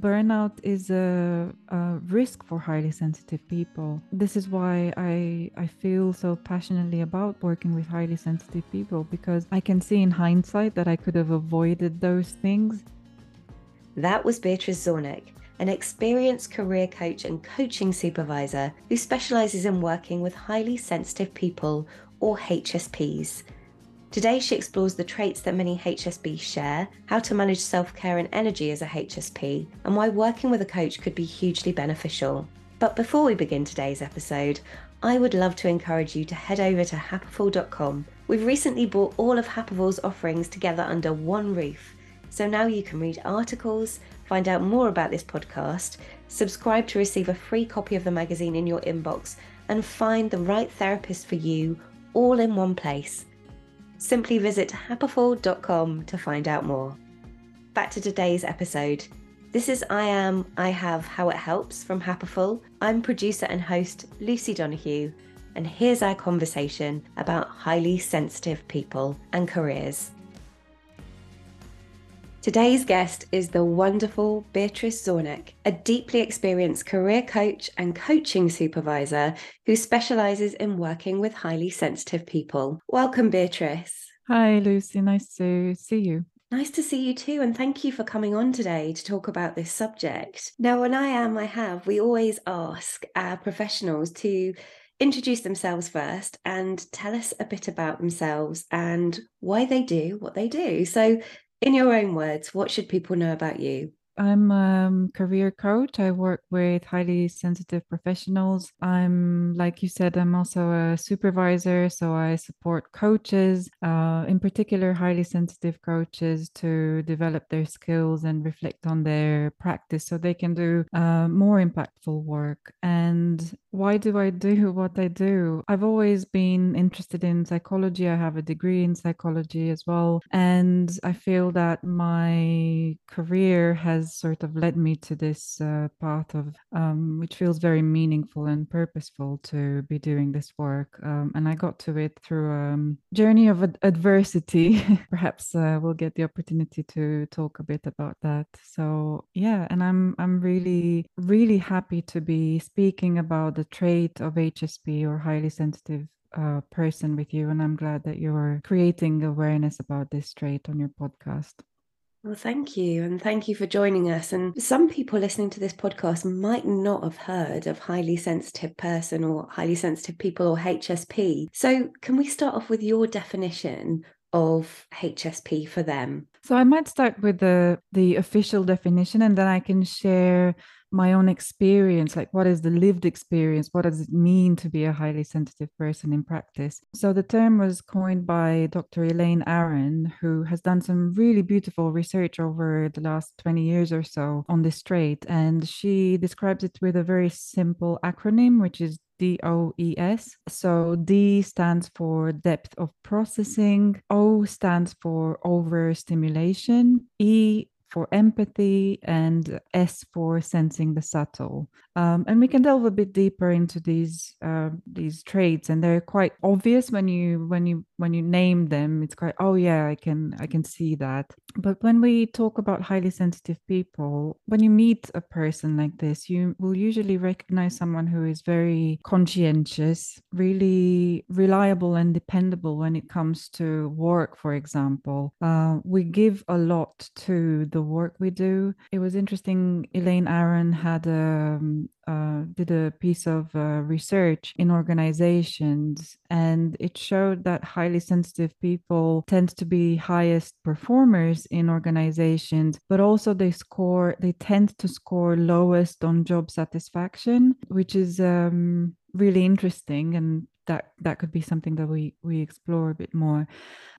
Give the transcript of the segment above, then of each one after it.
burnout is a, a, risk for highly sensitive people. This is why I, I feel so passionately about working with highly sensitive people because I can see in hindsight that I could have avoided those things. That was Beatrice Zornek, an experienced career coach and coaching supervisor who specializes in working with highly sensitive people or HSPs Today, she explores the traits that many HSPs share, how to manage self care and energy as a HSP, and why working with a coach could be hugely beneficial. But before we begin today's episode, I would love to encourage you to head over to happiful.com. We've recently brought all of Happiful's offerings together under one roof, so now you can read articles, find out more about this podcast, subscribe to receive a free copy of the magazine in your inbox, and find the right therapist for you all in one place. Simply visit happiful.com to find out more. Back to today's episode. This is I Am, I Have, How It Helps from Happiful. I'm producer and host Lucy Donahue, and here's our conversation about highly sensitive people and careers. Today's guest is the wonderful Beatrice Zornek, a deeply experienced career coach and coaching supervisor who specializes in working with highly sensitive people. Welcome, Beatrice. Hi, Lucy. Nice to see you. Nice to see you too, and thank you for coming on today to talk about this subject. Now, when I am, I have, we always ask our professionals to introduce themselves first and tell us a bit about themselves and why they do what they do. So, in your own words, what should people know about you? I'm a career coach. I work with highly sensitive professionals. I'm, like you said, I'm also a supervisor. So I support coaches, uh, in particular, highly sensitive coaches, to develop their skills and reflect on their practice so they can do uh, more impactful work. And why do I do what I do? I've always been interested in psychology. I have a degree in psychology as well. And I feel that my career has sort of led me to this uh, path of um, which feels very meaningful and purposeful to be doing this work. Um, and I got to it through a um, journey of ad- adversity. Perhaps uh, we'll get the opportunity to talk a bit about that. So yeah, and I'm I'm really really happy to be speaking about the trait of HSP or highly sensitive uh, person with you, and I'm glad that you're creating awareness about this trait on your podcast. Well, thank you. And thank you for joining us. And some people listening to this podcast might not have heard of highly sensitive person or highly sensitive people or HSP. So, can we start off with your definition of HSP for them? So, I might start with the, the official definition and then I can share my own experience like what is the lived experience what does it mean to be a highly sensitive person in practice so the term was coined by dr elaine aron who has done some really beautiful research over the last 20 years or so on this trait and she describes it with a very simple acronym which is DOES. So D stands for depth of processing, O stands for overstimulation, E for empathy and S for sensing the subtle. Um, and we can delve a bit deeper into these uh, these traits, and they're quite obvious when you when you when you name them. It's quite oh yeah, I can I can see that. But when we talk about highly sensitive people, when you meet a person like this, you will usually recognize someone who is very conscientious, really reliable and dependable when it comes to work, for example. Uh, we give a lot to the work we do. It was interesting. Elaine Aron had a um, uh, did a piece of uh, research in organizations, and it showed that highly sensitive people tend to be highest performers in organizations, but also they score, they tend to score lowest on job satisfaction, which is um, really interesting and that that could be something that we we explore a bit more.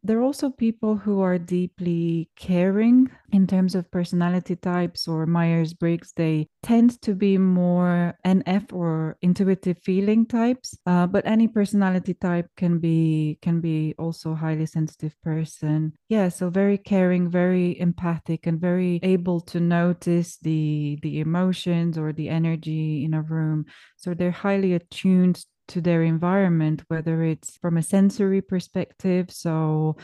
There are also people who are deeply caring in terms of personality types or myers-briggs they tend to be more nf or intuitive feeling types uh, but any personality type can be can be also highly sensitive person. Yeah so very caring very empathic and very able to notice the the emotions or the energy in a room. So they're highly attuned to their environment, whether it's from a sensory perspective, so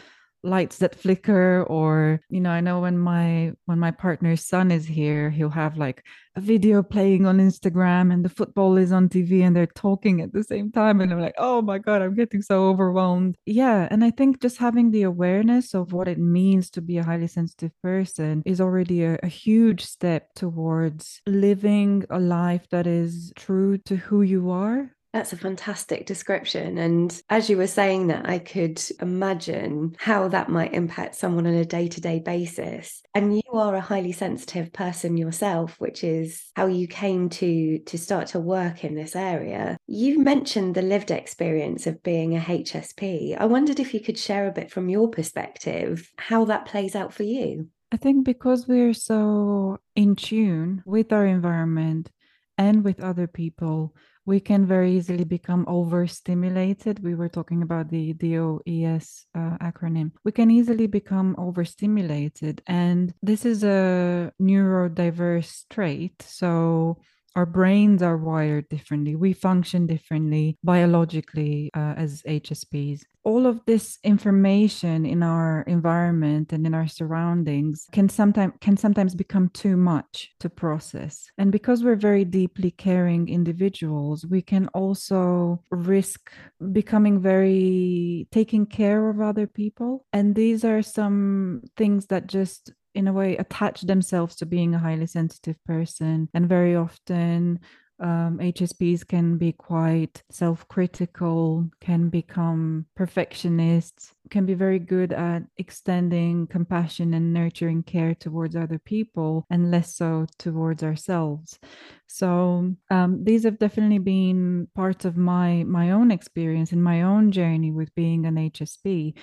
lights that flicker or you know i know when my when my partner's son is here he'll have like a video playing on instagram and the football is on tv and they're talking at the same time and i'm like oh my god i'm getting so overwhelmed. Yeah and i think just having the awareness of what it means to be a highly sensitive person is already a, a huge step towards living a life that is true to who you are that's a fantastic description. And as you were saying that, I could imagine how that might impact someone on a day to day basis. And you are a highly sensitive person yourself, which is how you came to, to start to work in this area. You mentioned the lived experience of being a HSP. I wondered if you could share a bit from your perspective how that plays out for you. I think because we're so in tune with our environment and with other people, we can very easily become overstimulated. We were talking about the DOES uh, acronym. We can easily become overstimulated. And this is a neurodiverse trait. So our brains are wired differently. We function differently biologically uh, as HSPs. All of this information in our environment and in our surroundings can sometimes can sometimes become too much to process. And because we're very deeply caring individuals, we can also risk becoming very taking care of other people. And these are some things that just in a way attach themselves to being a highly sensitive person and very often um, HSPs can be quite self critical, can become perfectionists, can be very good at extending compassion and nurturing care towards other people and less so towards ourselves. So um, these have definitely been parts of my my own experience and my own journey with being an HSP.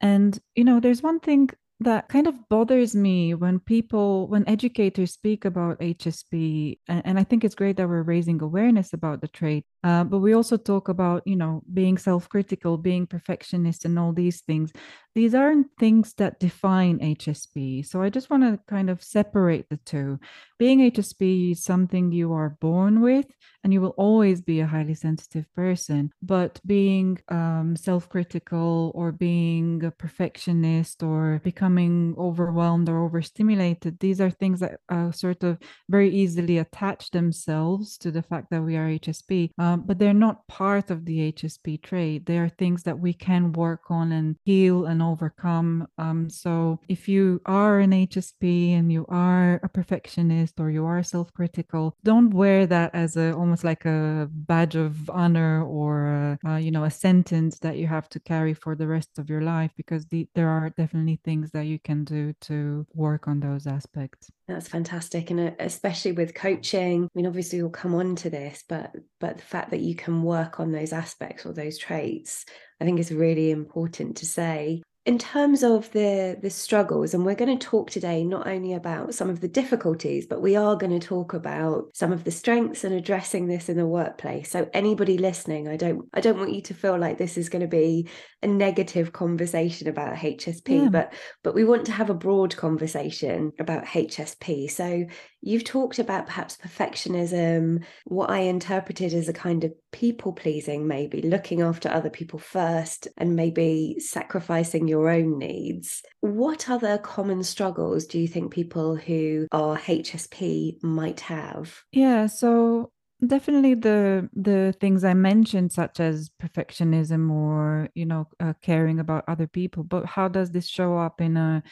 And you know, there's one thing that kind of bothers me when people when educators speak about hsp and, and, i think it's great that we're raising awareness about the trait uh, but we also talk about you know being self-critical being perfectionist and all these things. These aren't things that define hsp so i just want to kind of separate the two being hsp is something you are born with and you will always be a highly sensitive person but being um, self-critical or being a perfectionist or becoming overwhelmed or overstimulated these are things that sort of very easily attach themselves to the fact that we are hsp um, but they're not part of the HSP trait. They are things that we can work on and heal and overcome. Um, so if you are an HSP and you are a perfectionist or you are self-critical, don't wear that as a almost like a badge of honor or a, uh, you know a sentence that you have to carry for the rest of your life because the, there are definitely things that you can do to work on those aspects. That's fantastic, and uh, especially with coaching. I mean, obviously, we'll come on to this, but but the fact that you can work on those aspects or those traits, I think is really important to say in terms of the the struggles and we're going to talk today not only about some of the difficulties but we are going to talk about some of the strengths and addressing this in the workplace so anybody listening i don't i don't want you to feel like this is going to be a negative conversation about hsp yeah. but but we want to have a broad conversation about hsp so You've talked about perhaps perfectionism, what I interpreted as a kind of people pleasing, maybe looking after other people first and maybe sacrificing your own needs. What other common struggles do you think people who are HSP might have? Yeah, so definitely the the things i mentioned such as perfectionism or you know uh, caring about other people but how does this show up in a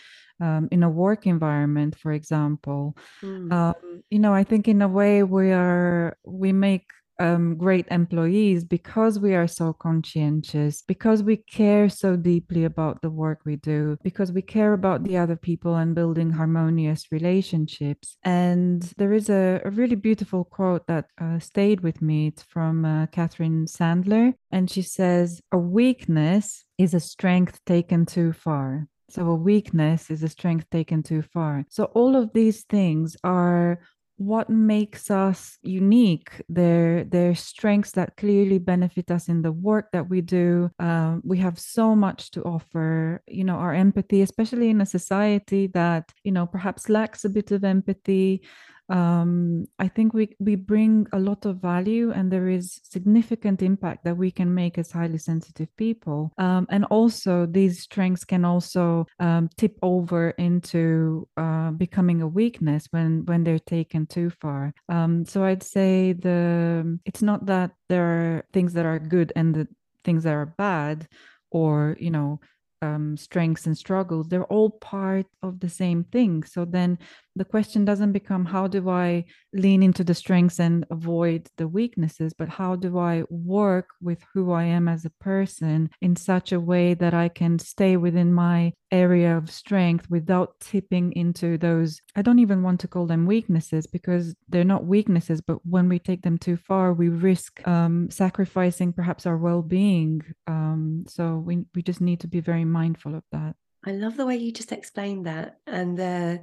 um, in a work environment for example mm. um, you know i think in a way we are we make um, great employees because we are so conscientious, because we care so deeply about the work we do, because we care about the other people and building harmonious relationships. And there is a, a really beautiful quote that uh, stayed with me. It's from uh, Catherine Sandler. And she says, A weakness is a strength taken too far. So a weakness is a strength taken too far. So all of these things are what makes us unique? Their their strengths that clearly benefit us in the work that we do. Um, we have so much to offer. You know our empathy especially in a society that you know perhaps lacks a bit of empathy um, I think we we bring a lot of value, and there is significant impact that we can make as highly sensitive people. Um, and also, these strengths can also um, tip over into uh, becoming a weakness when when they're taken too far. Um, so I'd say the it's not that there are things that are good and the things that are bad, or you know um, strengths and struggles they're all part of the same thing so then the question doesn't become how do i lean into the strengths and avoid the weaknesses but how do i work with who i am as a person in such a way that i can stay within my area of strength without tipping into those i don't even want to call them weaknesses because they're not weaknesses but when we take them too far we risk um, sacrificing perhaps our well-being. Um, so we, we just need to be very mindful of that. I love the way you just explained that and the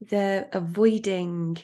the avoiding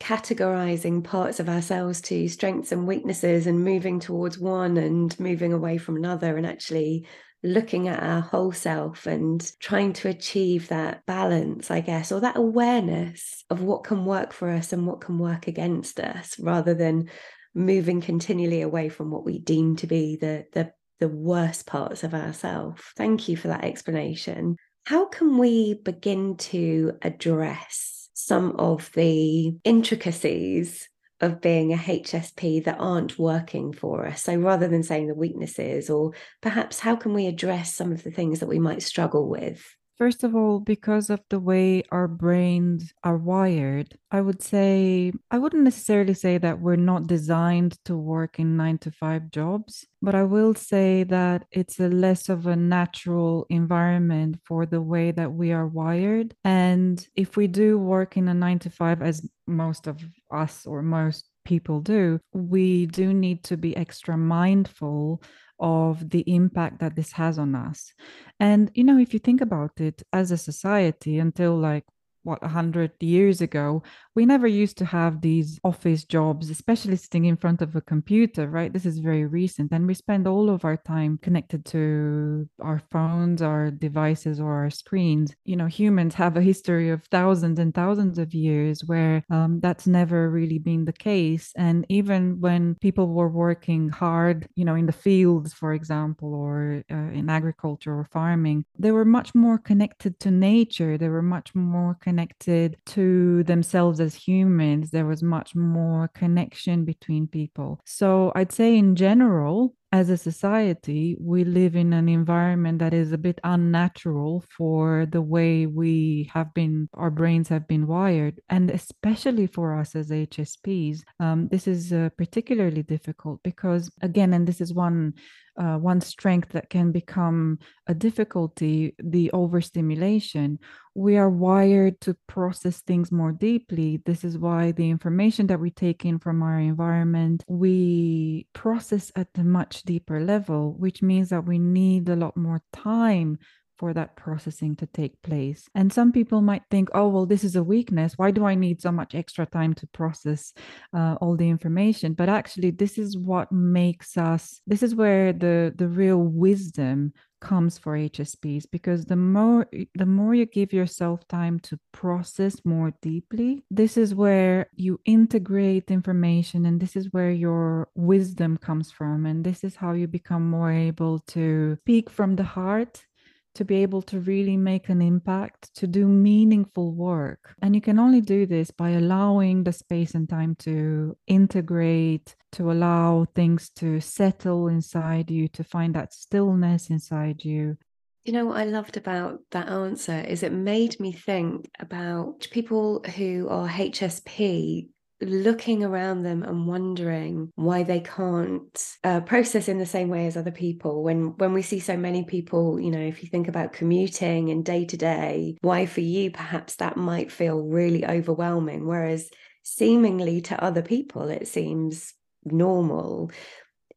categorizing parts of ourselves to strengths and weaknesses and moving towards one and moving away from another and actually looking at our whole self and trying to achieve that balance, I guess, or that awareness of what can work for us and what can work against us, rather than moving continually away from what we deem to be the the the worst parts of ourselves. Thank you for that explanation. How can we begin to address some of the intricacies of being a HSP that aren't working for us? So rather than saying the weaknesses, or perhaps how can we address some of the things that we might struggle with? First of all, because of the way our brains are wired, I would say, I wouldn't necessarily say that we're not designed to work in nine to five jobs, but I will say that it's a less of a natural environment for the way that we are wired. And if we do work in a nine to five, as most of us or most people do, we do need to be extra mindful of the impact that this has on us. And, you know, if you think about it as a society until like what 100 years ago we never used to have these office jobs especially sitting in front of a computer right? This is very recent and we spend all of our time connected to our phones our devices or our screens. You know humans have a history of thousands and thousands of years where um, that's never really been the case. And even when people were working hard you know in the fields for example or uh, in agriculture or farming they were much more connected to nature. They were much more connected connected to themselves as humans. There was much more connection between people. So I'd say, in general, as a society, we live in an environment that is a bit unnatural for the way we have been, our brains have been wired. And especially for us as HSPs, um, this is uh, particularly difficult because, again, and this is one uh, one strength that can become a difficulty the overstimulation. We are wired to process things more deeply. This is why the information that we take in from our environment we process at a much deeper level which means that we need a lot more time for that processing to take place. And some people might think, oh, well, this is a weakness. Why do I need so much extra time to process uh, all the information? But actually, this is what makes us, this is where the, the real wisdom comes for HSPs because the more the more you give yourself time to process more deeply this is where you integrate information and this is where your wisdom comes from and this is how you become more able to speak from the heart to be able to really make an impact, to do meaningful work. And you can only do this by allowing the space and time to integrate, to allow things to settle inside you, to find that stillness inside you. You know what I loved about that answer is it made me think about people who are HSP looking around them and wondering why they can't uh, process in the same way as other people. When when we see so many people you know if you think about commuting and day to day why for you perhaps that might feel really overwhelming whereas seemingly to other people it seems normal.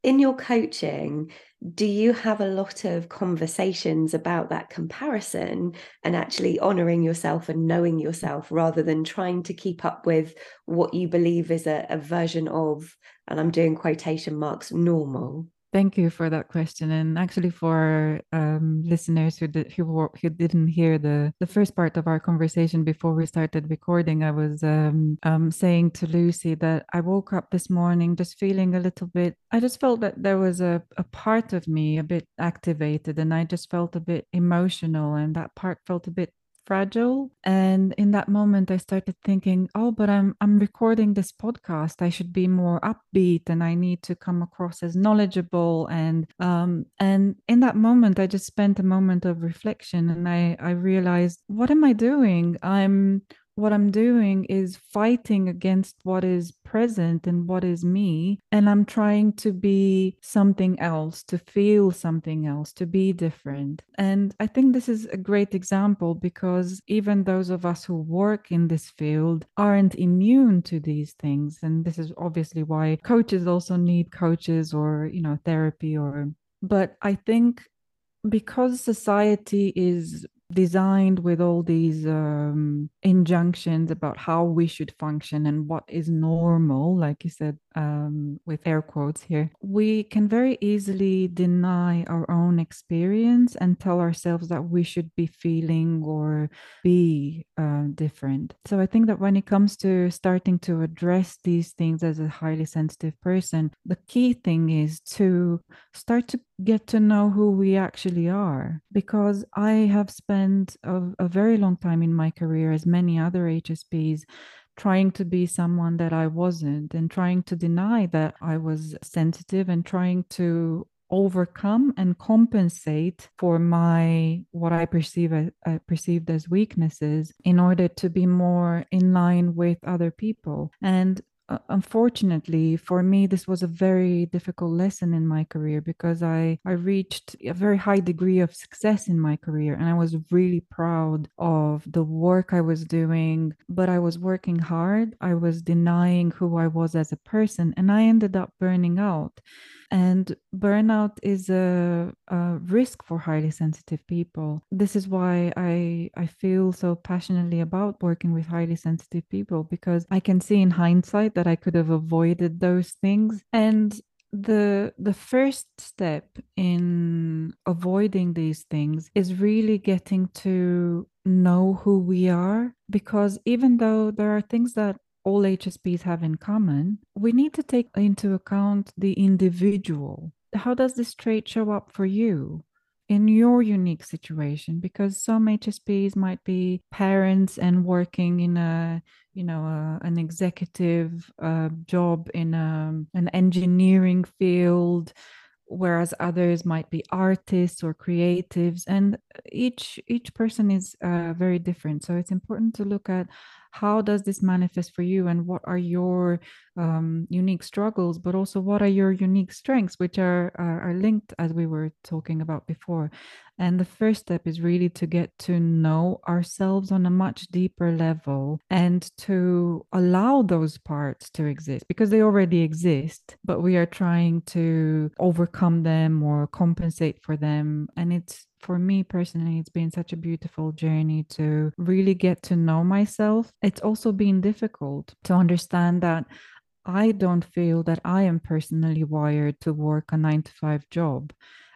In your coaching do you have a lot of conversations about that comparison and actually honoring yourself and knowing yourself rather than trying to keep up with what you believe is a, a version of and i'm doing quotation marks normal Thank you for that question. And actually, for um, listeners who did, who who didn't hear the the first part of our conversation before we started recording, I was um, um, saying to Lucy that I woke up this morning just feeling a little bit. I just felt that there was a a part of me a bit activated, and I just felt a bit emotional, and that part felt a bit fragile. And in that moment i started thinking oh but i'm i'm recording this podcast. I should be more upbeat and i need to come across as knowledgeable. And um and in that moment i just spent a moment of reflection and i i realized what am i doing? I'm what I'm doing is fighting against what is present and what is me. And I'm trying to be something else, to feel something else, to be different. And I think this is a great example because even those of us who work in this field aren't immune to these things. And this is obviously why coaches also need coaches or, you know, therapy or, but I think because society is designed with all these um, injunctions about how we should function and what is normal, like you said, um, with air quotes here, we can very easily deny our own experience and tell ourselves that we should be feeling or be uh, different. So I think that when it comes to starting to address these things as a highly sensitive person, the key thing is to start to get to know who we actually are. Because I have spent a, a very long time in my career, as many other HSPs, trying to be someone that I wasn't and trying to deny that I was sensitive and trying to overcome and compensate for my what I perceive as, uh, perceived as weaknesses in order to be more in line with other people. And uh, unfortunately for me this was a very difficult lesson in my career because i i reached a very high degree of success in my career and i was really proud of the work i was doing but i was working hard. I was denying who i was as a person and i ended up burning out and burnout is a, a, risk for highly sensitive people. This is why I, I feel so passionately about working with highly sensitive people because I can see in hindsight that I could have avoided those things. And the the first step in avoiding these things is really getting to know who we are because even though there are things that all HSPs have in common, we need to take into account the individual. How does this trait show up for you? in your unique situation because some hsps might be parents and working in a you know an executive uh, job in a, an engineering field whereas others might be artists or creatives and each each person is uh, very different so it's important to look at how does this manifest for you and what are your um, unique struggles but also what are your unique strengths which are, are, are linked as we were talking about before and the first step is really to get to know ourselves on a much deeper level and to allow those parts to exist because they already exist, but we are trying to overcome them or compensate for them. And it's for me personally, it's been such a beautiful journey to really get to know myself. It's also been difficult to understand that I don't feel that I am personally wired to work a nine to five job.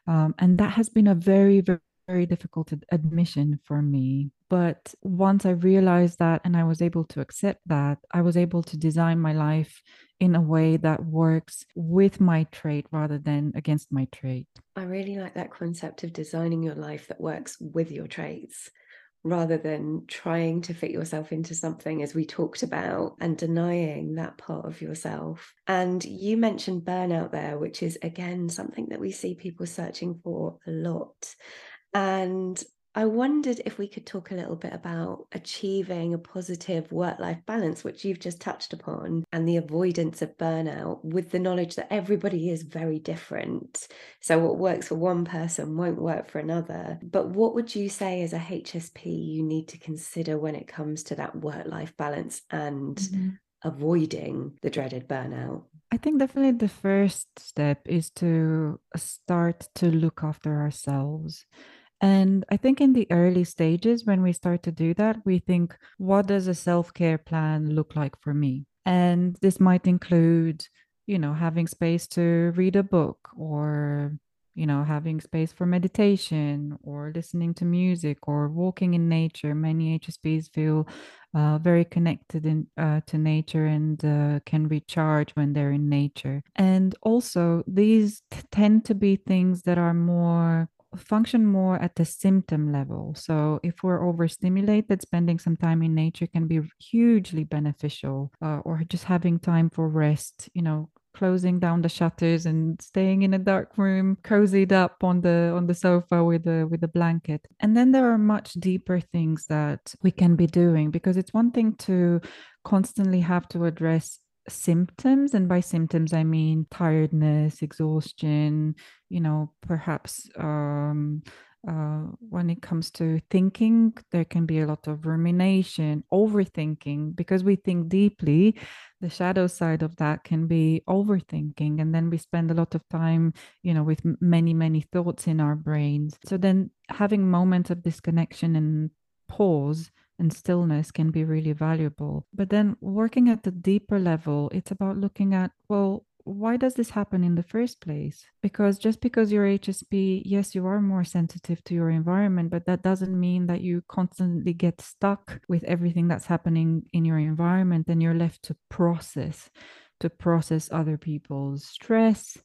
Um, and that has been a very, very, very difficult admission for me. But once I realized that and I was able to accept that, I was able to design my life in a way that works with my trait rather than against my trait. I really like that concept of designing your life that works with your traits rather than trying to fit yourself into something as we talked about and denying that part of yourself. And you mentioned burnout there, which is again something that we see people searching for a lot. And I wondered if we could talk a little bit about achieving a positive work life balance, which you've just touched upon, and the avoidance of burnout with the knowledge that everybody is very different. So, what works for one person won't work for another. But what would you say as a HSP you need to consider when it comes to that work life balance and mm-hmm. avoiding the dreaded burnout? I think definitely the first step is to start to look after ourselves and I think in the early stages, when we start to do that, we think, what does a self care plan look like for me? And this might include, you know, having space to read a book or you know, having space for meditation or listening to music or walking in nature. Many HSPs feel uh, very connected in, uh, to nature and uh, can recharge when they're in nature. And also, these t- tend to be things that are more function more at the symptom level. So if we're overstimulated, spending some time in nature can be hugely beneficial, uh, or just having time for rest, you know, closing down the shutters and staying in a dark room cozied up on the on the sofa with a with a blanket and then there are much deeper things that we can be doing because it's one thing to constantly have to address symptoms and by symptoms i mean tiredness exhaustion you know perhaps um uh, when it comes to thinking, there can be a lot of rumination, overthinking, because we think deeply. The shadow side of that can be overthinking. And then we spend a lot of time, you know, with many, many thoughts in our brains. So then having moments of disconnection and pause and stillness can be really valuable. But then working at the deeper level, it's about looking at, well, why does this happen in the first place? Because just because you're HSP, yes, you are more sensitive to your environment, but that doesn't mean that you constantly get stuck with everything that's happening in your environment and you're left to process, to process other people's stress,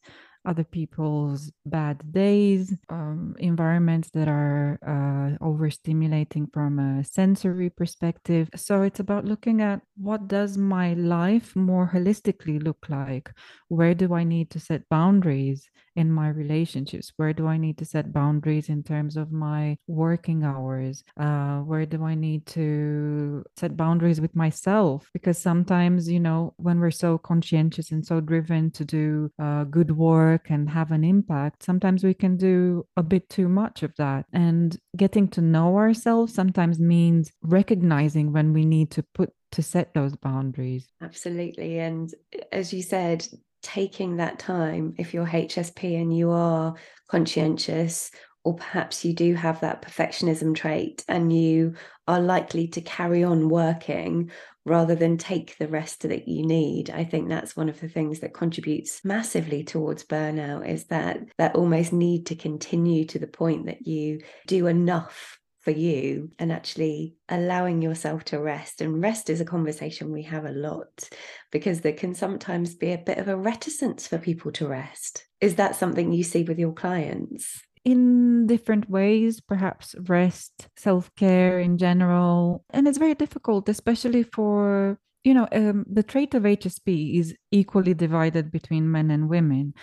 other people's bad days, um, environments that are uh, overstimulating from a sensory perspective. So it's about looking at what does my life more holistically look like? Where do I need to set boundaries in my relationships? Where do I need to set boundaries in terms of my working hours? Uh, where do I need to set boundaries with myself? Because sometimes, you know, when we're so conscientious and so driven to do uh, good work, work and have an impact, sometimes we can do a bit too much of that. And getting to know ourselves sometimes means recognizing when we need to put to set those boundaries. Absolutely. And eh, as you said, taking that time, if you're HSP and you are conscientious, or perhaps you do have that perfectionism trait and you are likely to carry on working rather than take the rest that you need i think that's one of the things that contributes massively towards burnout is that that almost need to continue to the point that you do enough for you and actually allowing yourself to rest. And rest is a conversation we have a lot because there can sometimes be a bit of a reticence for people to rest. Is that something you see with your clients? In different ways, perhaps rest, self care in general. And it's very difficult, especially for, you know, um, the trait of HSP is equally divided between men and women.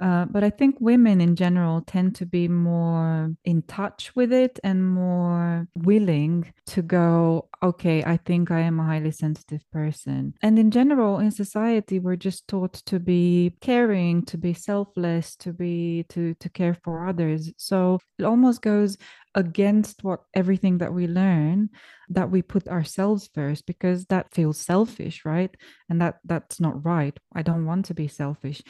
Uh, but I think women in general tend to be more in touch with it and more willing to go, okay, I think I am a highly sensitive person. And in general, in society, we're just taught to be caring, to be selfless, to be to to care for others. So it almost goes against what everything that we learn that we put ourselves first because that feels selfish right and that that's not right i don't want to be selfish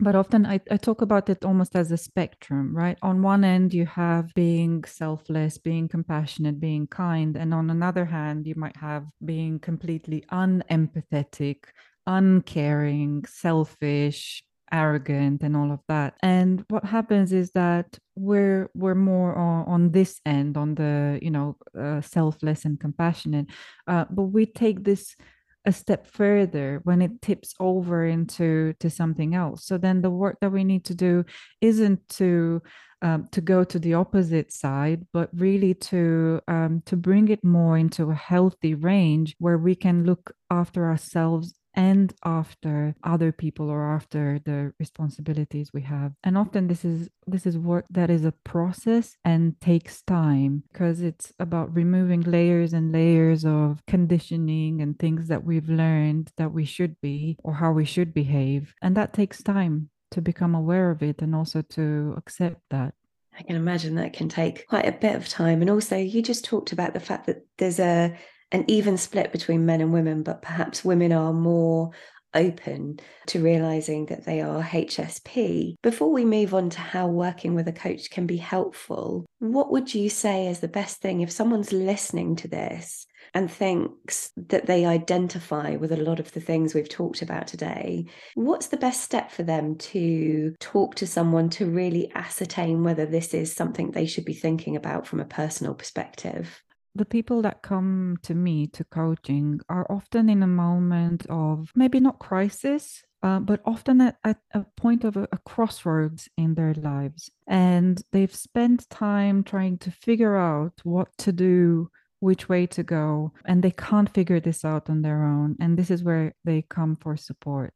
but often I, I talk about it almost as a spectrum, right? On one end, you have being selfless, being compassionate, being kind. And on another hand, you might have being completely unempathetic, uncaring, selfish, arrogant and all of that and what happens is that we're we're more on, on this end on the you know uh, selfless and compassionate uh, but we take this a step further when it tips over into to something else. So then the work that we need to do isn't to um, to go to the opposite side but really to um, to bring it more into a healthy range where we can look after ourselves and after other people or after the responsibilities we have. And often this is this is work that is a process and takes time because it's about removing layers and layers of conditioning and things that we've learned that we should be or how we should behave. And that takes time to become aware of it and also to accept that. I can imagine that can take quite a bit of time. And also, you just talked about the fact that there's a an even split between men and women, but perhaps women are more open to realizing that they are HSP. Before we move on to how working with a coach can be helpful, what would you say is the best thing if someone's listening to this and thinks that they identify with a lot of the things we've talked about today, what's the best step for them to talk to someone to really ascertain whether this is something they should be thinking about from a personal perspective? The people that come to me to coaching are often in a moment of maybe not crisis uh, but often at, at, a point of a, a, crossroads in their lives. And they've spent time trying to figure out what to do, which way to go, and they can't figure this out on their own. And this is where they come for support.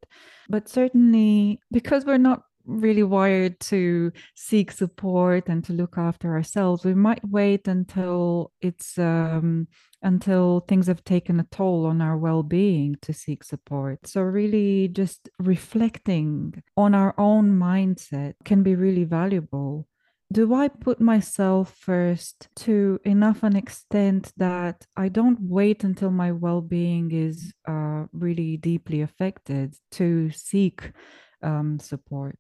But certainly, because we're not really wired to seek support and to look after ourselves. We might wait until it's um, until things have taken a toll on our well-being to seek support. So really just reflecting on our own mindset can be really valuable. Do I put myself first to enough an extent that I don't wait until my well being is uh, really deeply affected to seek um, support.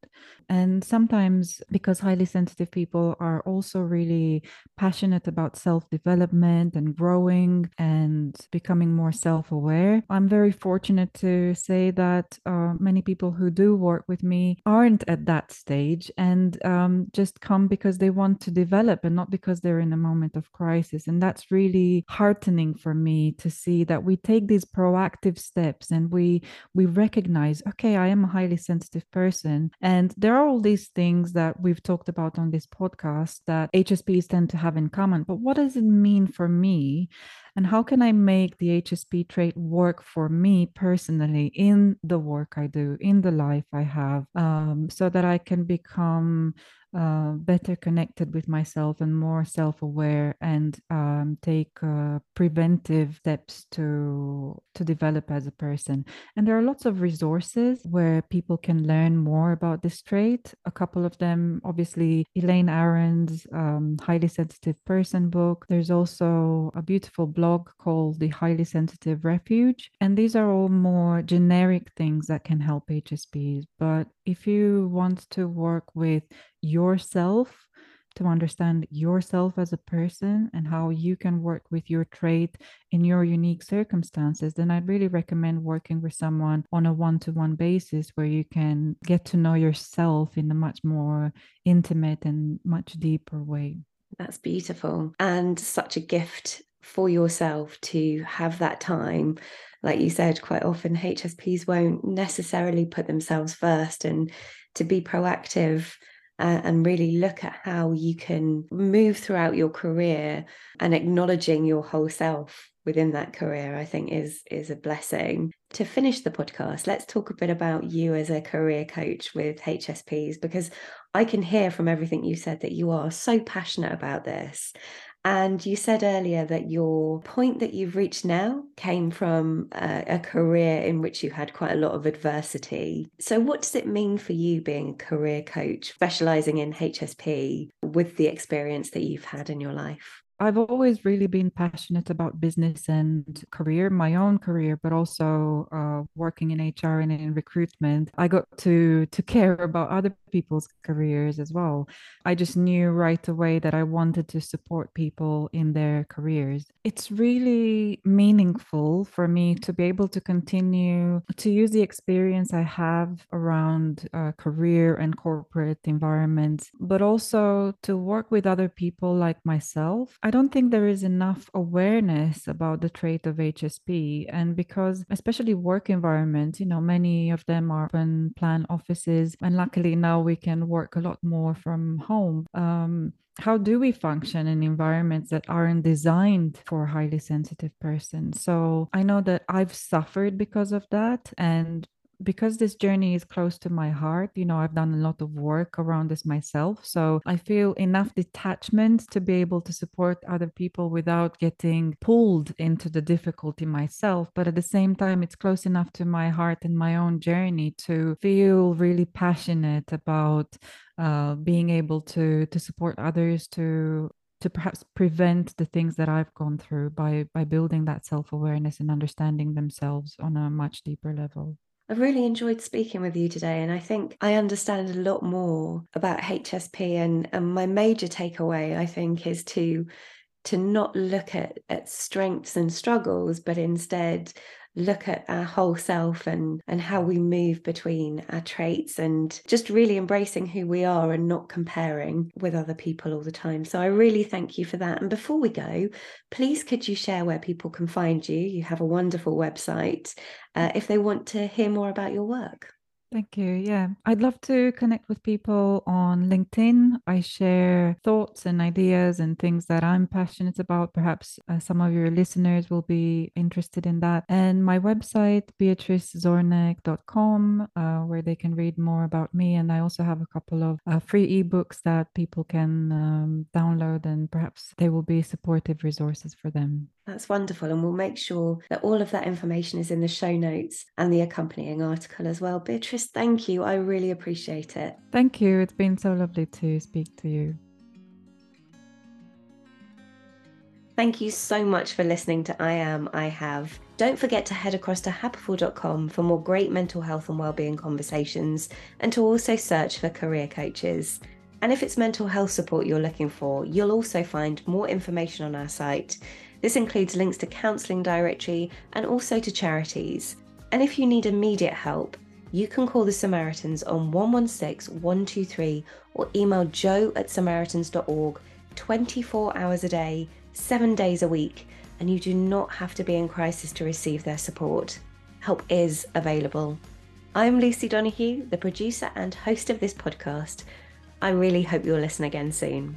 And sometimes, because highly sensitive people are also really passionate about self development and growing and becoming more self aware, I'm very fortunate to say that uh, many people who do work with me aren't at that stage and um, just come because they want to develop and not because they're in a moment of crisis. And that's really heartening for me to see that we take these proactive steps and we we recognize, okay, I am a highly sensitive sensitive person. And there are all these things that we've talked about on this podcast that HSPs tend to have in common. But what does it mean for me? And how can I make the HSP trait work for me personally in the work I do, in the life I have, um, so that I can become uh, better connected with myself and more self-aware and um, take uh, preventive steps to to develop as a person. And there are lots of resources where people can learn more about this trait. A couple of them obviously elaine aron's um, highly sensitive person book. There's also a beautiful blog called the highly sensitive refuge. And these are all more generic things that can help hsps but if you want to work with yourself to understand yourself as a person and how you can work with your trait in your unique circumstances, then I'd really recommend working with someone on a one to one basis where you can get to know yourself in a much more intimate and much deeper way. That's beautiful and such a gift for yourself to have that time. Like you said, quite often HSPs won't necessarily put themselves first and to be proactive uh, and really look at how you can move throughout your career and acknowledging your whole self within that career i think is is a blessing to finish the podcast let's talk a bit about you as a career coach with hsps because i can hear from everything you said that you are so passionate about this and you said earlier that your point that you've reached now came from a, a, career in which you had quite a lot of adversity. So, what does it mean for you being a career coach, specializing in HSP with the experience that you've had in your life? I've always really been passionate about business and career, my own career, but also uh, working in HR and in recruitment. I got to to care about other people's careers as well. I just knew right away that I wanted to support people in their careers. It's really meaningful for me to be able to continue to use the experience I have around uh, career and corporate environments, but also to work with other people like myself I don't think there is enough awareness about the trait of HSP. And because, especially work environments, you know, many of them are open plan offices. And luckily now we can work a lot more from home. Um, how do we function in environments that aren't designed for highly sensitive persons so i know that i've suffered because of that and because this journey is close to my heart, you know, I've done a lot of work around this myself. So I feel enough detachment to be able to support other people without getting pulled into the difficulty myself. But at the same time, it's close enough to my heart and my own journey to feel really passionate about uh, being able to to support others to to perhaps prevent the things that I've gone through by by building that self-awareness and understanding themselves on a much deeper level. I've really enjoyed speaking with you today, and I think I understand a lot more about HSP. And, and my major takeaway, I think, is to to not look at, at strengths and struggles, but instead look at our whole self and and how we move between our traits and just really embracing who we are and not comparing with other people all the time. So i really thank you for that. And before we go please could you share where people can find you? You have a wonderful website uh, if they want to hear more about your work Thank you. Yeah, I'd love to connect with people on LinkedIn. I share thoughts and ideas and things that I'm passionate about. Perhaps uh, some of your listeners will be interested in that. And my website, beatricezornek.com, uh, where they can read more about me. And I also have a couple of uh, free ebooks that people can um, download, and perhaps they will be supportive resources for them. That's wonderful. And we'll make sure that all of that information is in the show notes and the accompanying article as well. Beatrice, thank you. I really appreciate it. Thank you. It's been so lovely to speak to you. Thank you so much for listening to I Am, I Have. Don't forget to head across to happiful.com for more great mental health and wellbeing conversations and to also search for career coaches. And if it's mental health support you're looking for, you'll also find more information on our site this includes links to counselling directory and also to charities. And if you need immediate help, you can call the Samaritans on 116 123 or email jo at samaritans.org 24 hours a day, seven days a week, and you do not have to be in crisis to receive their support. Help is available. I'm Lucy Donahue, the producer and host of this podcast. I really hope you'll listen again soon.